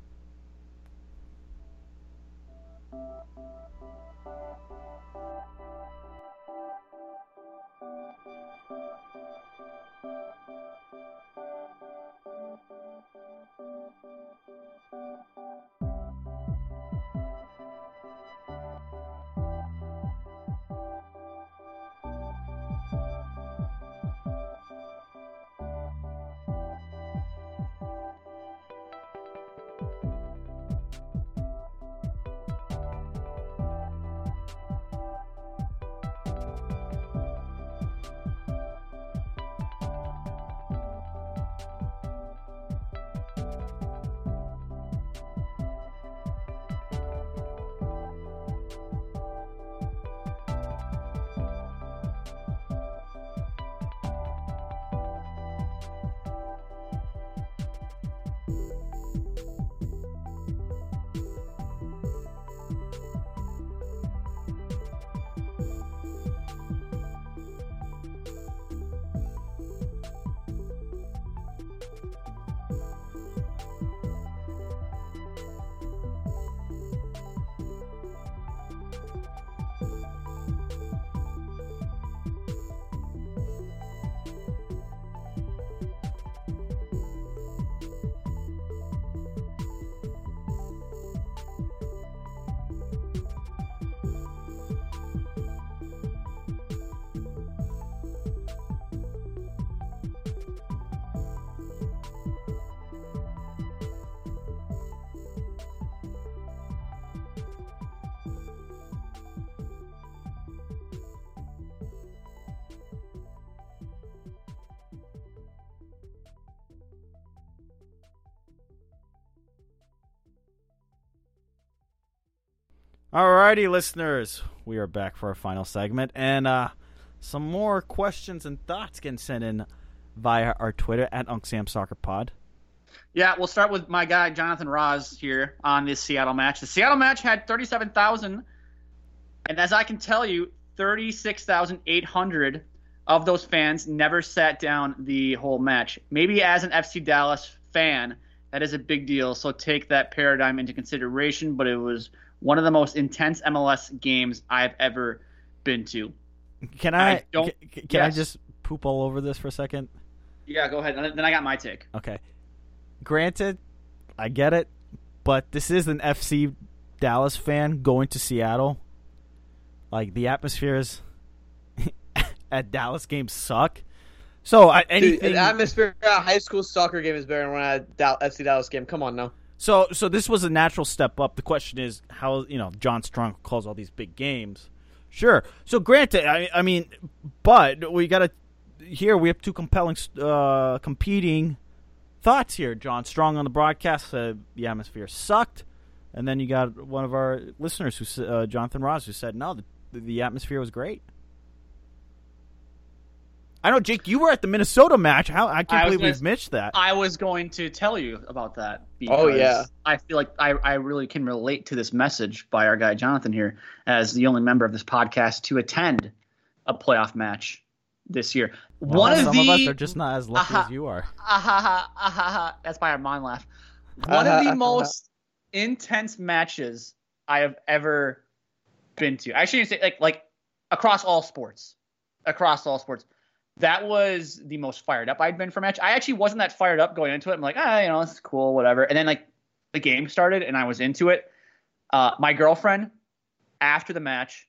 Alrighty, listeners, we are back for our final segment, and uh, some more questions and thoughts can sent in via our Twitter at UncSam Soccer Pod. Yeah, we'll start with my guy Jonathan Ross here on this Seattle match. The Seattle match had 37,000, and as I can tell you, 36,800 of those fans never sat down the whole match. Maybe as an FC Dallas fan, that is a big deal. So take that paradigm into consideration. But it was one of the most intense MLS games I've ever been to. Can I, I don't- c- can I just poop all over this for a second? Yeah, go ahead. Then I got my take. Okay. Granted, I get it, but this is an FC Dallas fan going to Seattle. Like the atmospheres at Dallas games suck. So I, Dude, anything. the atmosphere at a high school soccer game is better than one at a FC Dallas game. Come on now. So so this was a natural step up. The question is how you know John Strong calls all these big games. Sure. So granted, I I mean, but we got to here we have two compelling uh, competing thoughts here. John Strong on the broadcast said the atmosphere sucked, and then you got one of our listeners who uh, Jonathan Ross who said no, the, the atmosphere was great. I know, Jake. You were at the Minnesota match. How I can't I believe gonna we've missed that. I was going to tell you about that. Because Oh, yeah. I feel like I, I really can relate to this message by our guy Jonathan here as the only member of this podcast to attend a playoff match this year. Well, One of some the of us are just not as lucky Aha. as you are. ahaha, ahaha. That's by our mom laugh. One of the most intense matches I have ever been to. I shouldn't say like like across all sports. Across all sports. That was the most fired up I'd been for a match. I actually wasn't that fired up going into it. I'm like, ah, you know, it's cool, whatever. And then like the game started and I was into it. Uh, my girlfriend, after the match,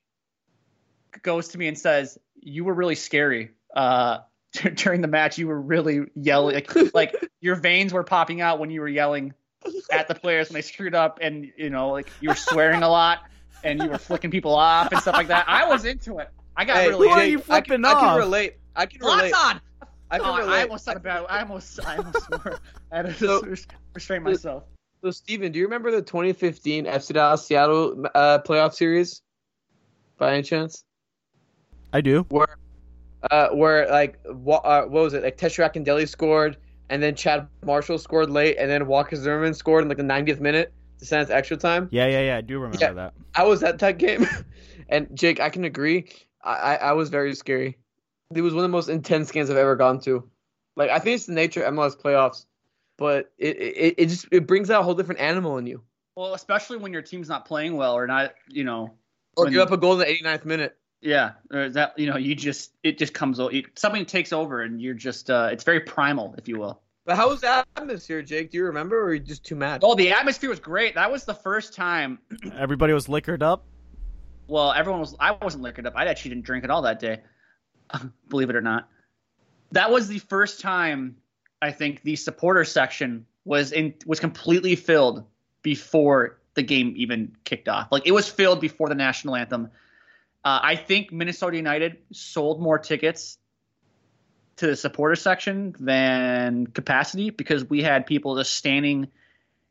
goes to me and says, "You were really scary." Uh, during the match, you were really yelling, like, like your veins were popping out when you were yelling at the players when they screwed up, and you know, like you were swearing a lot and you were flicking people off and stuff like that. I was into it. I got Hey, really. Who are you it. I can, flipping I can off? relate. I can relate. Zlatan! I can Oh, relate. I almost said a bad. I almost, I almost swore. I had to So- restrain myself. So, Steven, do you remember the 2015 FC Dallas Seattle uh, playoff series? By any chance? I do. Where, uh, where like what, uh, what was it? Like Tesho Akindele scored, and then Chad Marshall scored late, and then Walker Zimmerman scored in like the 90th minute to send us extra time. Yeah, yeah, yeah. I do remember Yeah. that. I was at that game, and Jake, I can agree. I, I, I was very scary. It was one of the most intense games I've ever gone to. Like I think it's the nature of MLS playoffs, but it it, it just it brings out a whole different animal in you. Well, especially when your team's not playing well or not, you know. Or when- give up a goal in the 89th minute. Yeah, or is that you know you just it just comes o- it, something takes over and you're just uh it's very primal if you will. But how was the atmosphere, Jake? Do you remember, or are you just too mad? Oh, the atmosphere was great. That was the first time. Everybody was liquored up. Well, everyone was. I wasn't liquored up. I actually didn't drink at all that day. Believe it or not, that was the first time I think the supporter section was in was completely filled before the game even kicked off. Like it was filled before the national anthem. Uh, I think Minnesota United sold more tickets to the supporter section than capacity because we had people just standing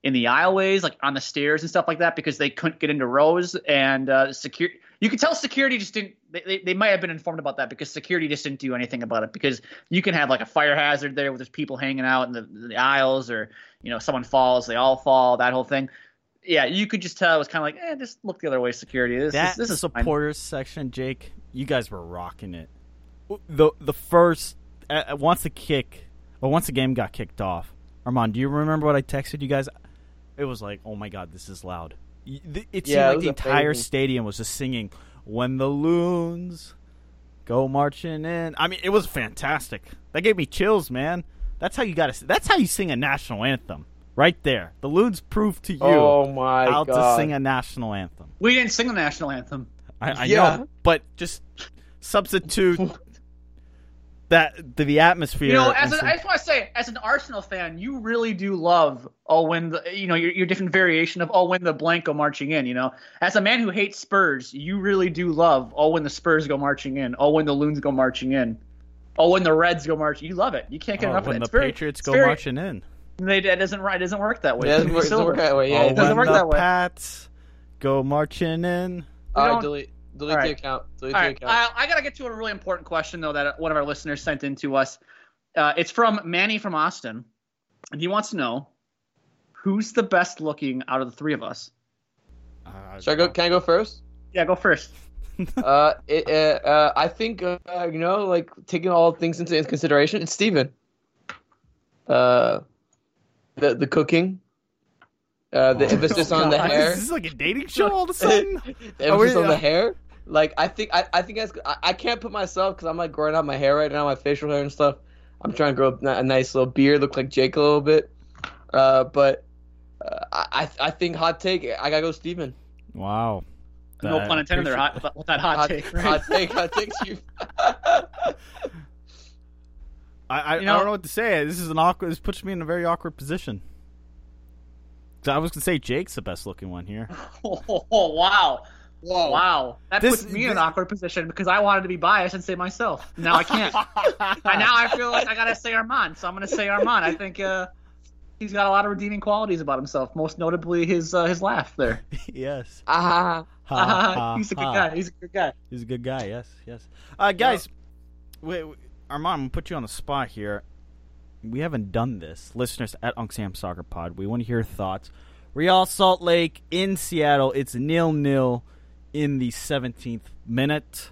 in the aisleways, like on the stairs and stuff like that, because they couldn't get into rows and uh, security. You could tell security just didn't. They, they, might have been informed about that because security just didn't do anything about it. Because you can have like a fire hazard there with just people hanging out in the, the aisles, or you know someone falls, they all fall, that whole thing. Yeah, you could just tell it was kind of like, eh, just look the other way, security. This, that is, this is fine. supporters section, Jake, you guys were rocking it. The the first uh, once the kick or once the game got kicked off. Armand, do you remember what I texted you guys? It was like, oh my god, this is loud. Y- th- It seemed Yeah, it like was the entire amazing. stadium was just singing "When the Loons Go Marching In." I mean, it was fantastic. That gave me chills, man. That's how you got to. That's how you sing a national anthem, right there. The Loons proved to you Oh my how god! to sing a national anthem. We didn't sing the national anthem. I, I Yeah. know, but just substitute that to the atmosphere. You know, as and an, some- I just want to say, as an Arsenal fan, you really do love oh when the you know your, your different variation of oh when the blank go marching in. You know, as a man who hates Spurs, you really do love oh when the Spurs go marching in, oh when the Loons go marching in, oh when the Reds go marching. You love it. You can't get oh, enough of it. when it. the It's very- Patriots it's go very- marching in. They, it doesn't right. It doesn't work that way. Yeah, it doesn't work, it doesn't work that way. Yeah, oh, it doesn't when work the that way. Pats go marching in. I delete delete All the right. account. Delete All the right, account. I, I got to get to a really important question though that one of our listeners sent in to us. Uh, it's from Manny from Austin, and he wants to know who's the best looking out of the three of us. Uh, Should I go? Can I go first? Yeah, go first. uh, it, uh, uh, I think uh, you know, like taking all things into consideration, it's Steven. Uh, the the cooking, uh, the Oh, emphasis on the God. hair, Is this like a dating show all of a sudden? the emphasis we- on the hair. Like I think I, I think that's, I I can't put myself because I'm like growing out my hair right now, my facial hair and stuff. I'm trying to grow up a nice little beard, look like Jake a little bit. Uh, but uh, I I think hot take. I gotta go Steven. wow. No That- pun intended there. appreciate- Hot, with that hot, Hot, take. right? hot take. Hot take. Steve. I, I, You know- I don't know what to say. This is an awkward. This puts me in a very awkward position. 'Cause I was gonna say Jake's the best looking one here. Oh, wow. Whoa. Wow. That This- puts me in an awkward position because I wanted to be biased and say myself. Now I can't. and now I feel like I gotta say Arman, so I'm gonna say Arman. I think uh, he's got a lot of redeeming qualities about himself, most notably his uh, his laugh there. yes. Ah. Ha, ha, he's a good guy. He's a good guy. He's a good guy. Yes. Yes. Uh, guys, wait, wait, Arman, I'm gonna put you on the spot here. We haven't done this, listeners at Unc Sam Soccer Pod. We want to hear your thoughts. Real Salt Lake in Seattle. It's nil nil in the 17th minute.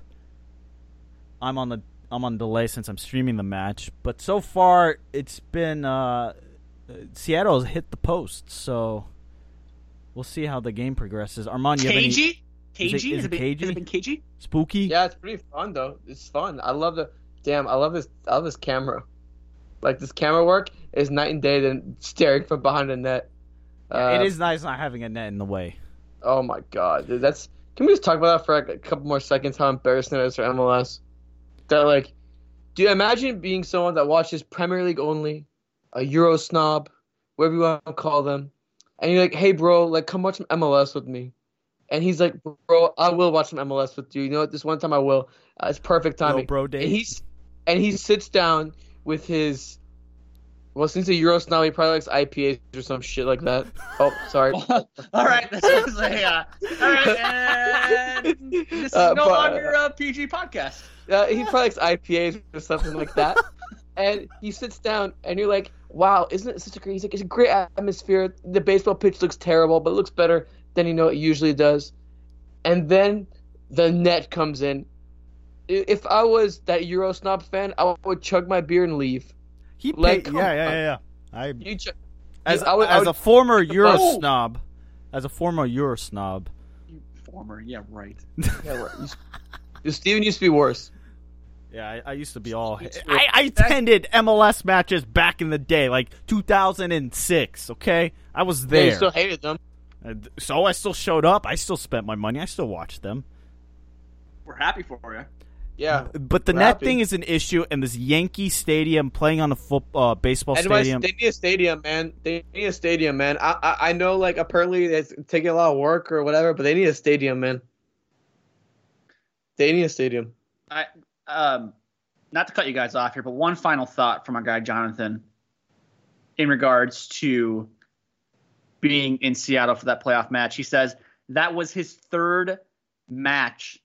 I'm on the I'm on delay since I'm streaming the match, but so far it's been uh, Seattle has hit the post, so we'll see how the game progresses. Arman, you have any Cagey? Is it- Cagey? is it it been- cagey? has it been cagey? spooky? Yeah, it's pretty fun though. It's fun. I love the damn. I love this. I love this camera. Like this camera work is night and day than staring from behind the net. Uh, it is nice not having a net in the way. Oh my god, that's. Can we just talk about that for like a couple more seconds? How embarrassing it is for MLS. That like, do you imagine being someone that watches Premier League only, a Euro snob, whatever you want to call them, and you're like, hey bro, like come watch some MLS with me, and he's like, bro, I will watch some MLS with you. You know what? This one time I will. Uh, it's perfect Little timing. bro date. And he's and he sits down with his. Well, since he's a Euro snob, he probably likes IPAs or some shit like that. Oh, sorry. all right, this is a. Uh, all right, this is Uh, no but- longer a PG podcast. Uh, he probably likes IPAs or something like that. and he sits down, and you're like, "Wow, isn't it such a great? He's like, it's a great atmosphere. The baseball pitch looks terrible, but it looks better than you know it usually does." And then the net comes in. If I was that Euro snob fan, I would chug my beer and leave. He like, paid, come yeah, yeah, yeah, yeah. I You ch- as I would- I as would- a former Euro Oh. snob, as a former Euro snob. You former, yeah, right. yeah, right. You- you- Steven used to be worse. Yeah, I, I used to be all. I, I attended MLS matches back in the day, like 2006. Okay, I was Yeah, there. you still hated them. Uh, and so I still showed up. I still spent my money. I still watched them. We're happy for you. Yeah. But the We're net happy. thing is an issue, and this Yankee Stadium playing on a foot uh, baseball Anyways, stadium. they need a stadium, man. They need a stadium, man. I, I I know, like apparently it's taking a lot of work or whatever, but they need a stadium, man. They need a stadium. I um, not to cut you guys off here, but one final thought from our guy Jonathan in regards to being in Seattle for that playoff match. He says that was his third match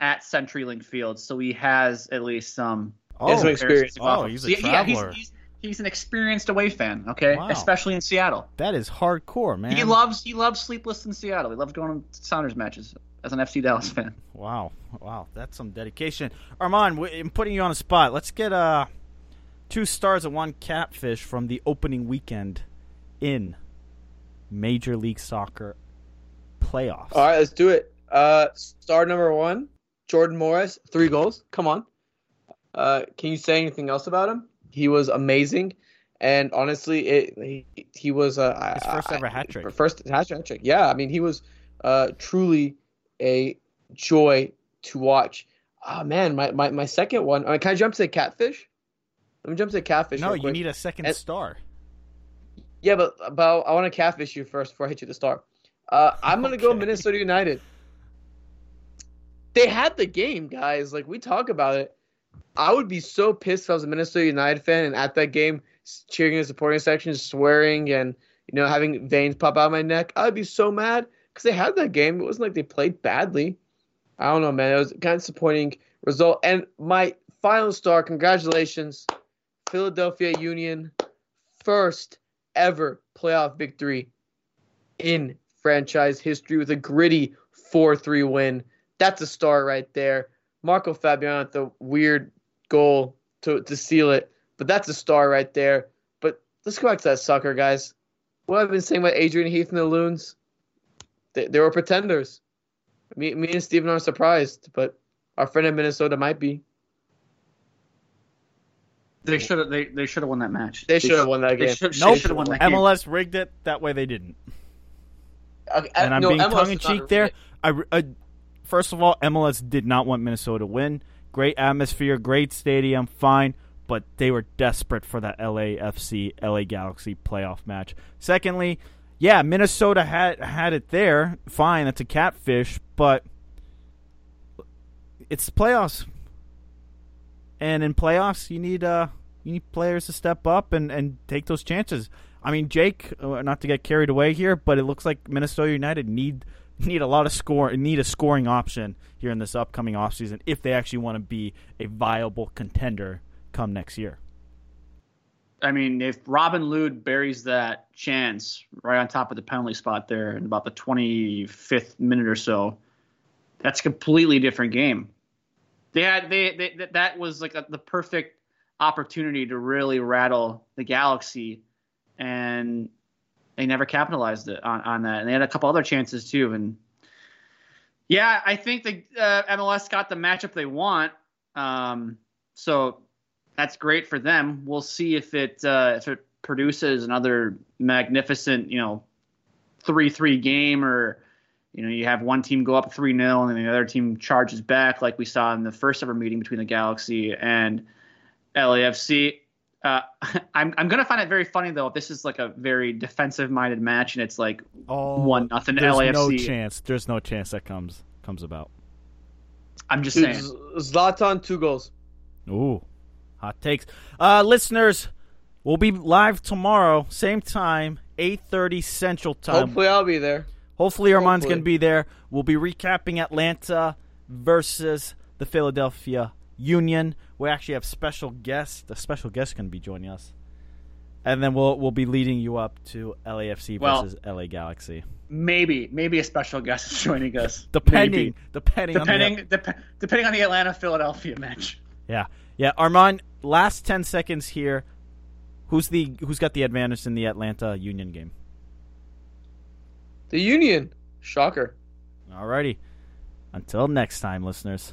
at CenturyLink Field, so he has at least some oh, some experience. to go off Oh, of. he's So a yeah, yeah, he's, he's he's an experienced away fan. Okay, Wow. especially in Seattle. that is hardcore, man. He loves he loves sleepless in Seattle. He loves going to Sounders matches as an FC Dallas fan. Wow, wow, that's some dedication. Arman, w- I'm putting you on the spot. Let's get uh two stars and one catfish from the opening weekend in Major League Soccer playoffs. All right, let's do it. Uh, star number one, Jordan Morris, three goals. Come on. Uh, can you say anything else about him? He was amazing, and honestly, it he, he was uh, His first ever hat trick. First hat trick. Yeah, I mean, he was uh truly a joy to watch. Oh man, my, my, my second one. Uh, can I jump to the catfish? Let me jump to the catfish. no, you need a second And- star. Yeah, but but I want to catfish you first before I hit you the star. Uh, I'm gonna go Minnesota United. They had the game, guys. Like we talk about it. I would be so pissed if I was a Minnesota United fan and at that game cheering in the supporting section, swearing and you know having veins pop out of my neck. I'd be so mad because they had that game. It wasn't like they played badly. I don't know, man. It was kind of disappointing result. And my final star, congratulations, Philadelphia Union, first ever playoff victory in franchise history with a gritty 4-3 win. That's a star right there. Marco Fabian at the weird goal to, to seal it, but that's a star right there. But let's go back to that sucker, guys. What I've been saying about Adrian Heath and the Loons, they, they were pretenders. Me, me and Steven aren't surprised, but our friend in Minnesota might be. They should have. They, they should have won that match. They should have won that They game. should Nope. have won that game. MLS rigged it. That way they didn't. Okay, and I'm no, being MLS tongue in is not cheek there. a- I, I, first of all, MLS did not want Minnesota to win. Great atmosphere, great stadium, fine, but they were desperate for that LAFC LA Galaxy playoff match. Secondly, yeah, Minnesota had had it there, fine. That's a catfish, but it's playoffs, and in playoffs, you need uh you need players to step up and and take those chances. I mean, Jake, uh, not to get carried away here, but it looks like Minnesota United need need a lot of score need a scoring option here in this upcoming offseason if they actually want to be a viable contender come next year. I mean, if Robin Lod buries that chance right on top of the penalty spot there in about the 25th minute or so, that's a completely different game. They had they, they that- was like a, the perfect opportunity to really rattle the Galaxy, and they never capitalized it on, on that. And they had a couple other chances too. And yeah, I think the uh, MLS got the matchup they want. Um, so that's great for them. We'll see if it uh, if it produces another magnificent, you know, three three game, or you know, you have one team go up three 0 and then the other team charges back, like we saw in the first ever meeting between the Galaxy and LAFC. Uh, I'm I'm gonna find it very funny though if this is like a very defensive minded match and it's like Oh, one nothing There's LAFC. no chance. There's no chance that comes comes about. I'm just Dude, saying. Zlatan two goals. Ooh, hot takes. Uh, listeners, we'll be live tomorrow, same time, eight thirty Central Time. Hopefully, I'll be there. Hopefully, Arman's Hopefully. going to be there. We'll be recapping Atlanta versus the Philadelphia Union. We actually have special guests. The special guest going to be joining us, and then we'll we'll be leading you up to LAFC Well- versus LA Galaxy. Maybe maybe a special guest is joining us. Depending, Maybe. depending, on the, depending dep- depending on the Atlanta Philadelphia match. yeah, yeah. Arman, last ten seconds here. Who's the who's got the advantage in the Atlanta Union game? The Union. Shocker. Alrighty. Until next time, listeners.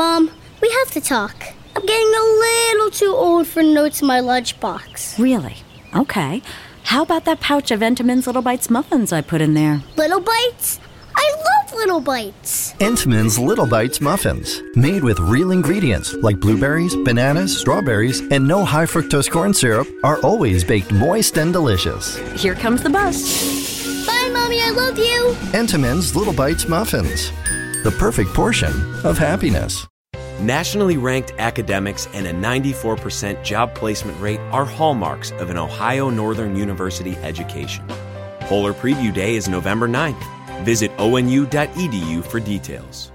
Mom, we have to talk. I'm getting a little too old for notes in my lunchbox. Really? Okay. How about that pouch of Entenmann's Little Bites muffins I put in there? Little bites? I love little bites. Entenmann's Little Bites muffins, made with real ingredients like blueberries, bananas, strawberries, and no high fructose corn syrup, are always baked moist and delicious. Here comes the bus. Bye, Mommy, I love you. Entenmann's Little Bites muffins, the perfect portion of happiness. Nationally ranked academics and a 94% job placement rate are hallmarks of an Ohio Northern University education. Polar Preview Day is November 9th. Visit onu.edu for details.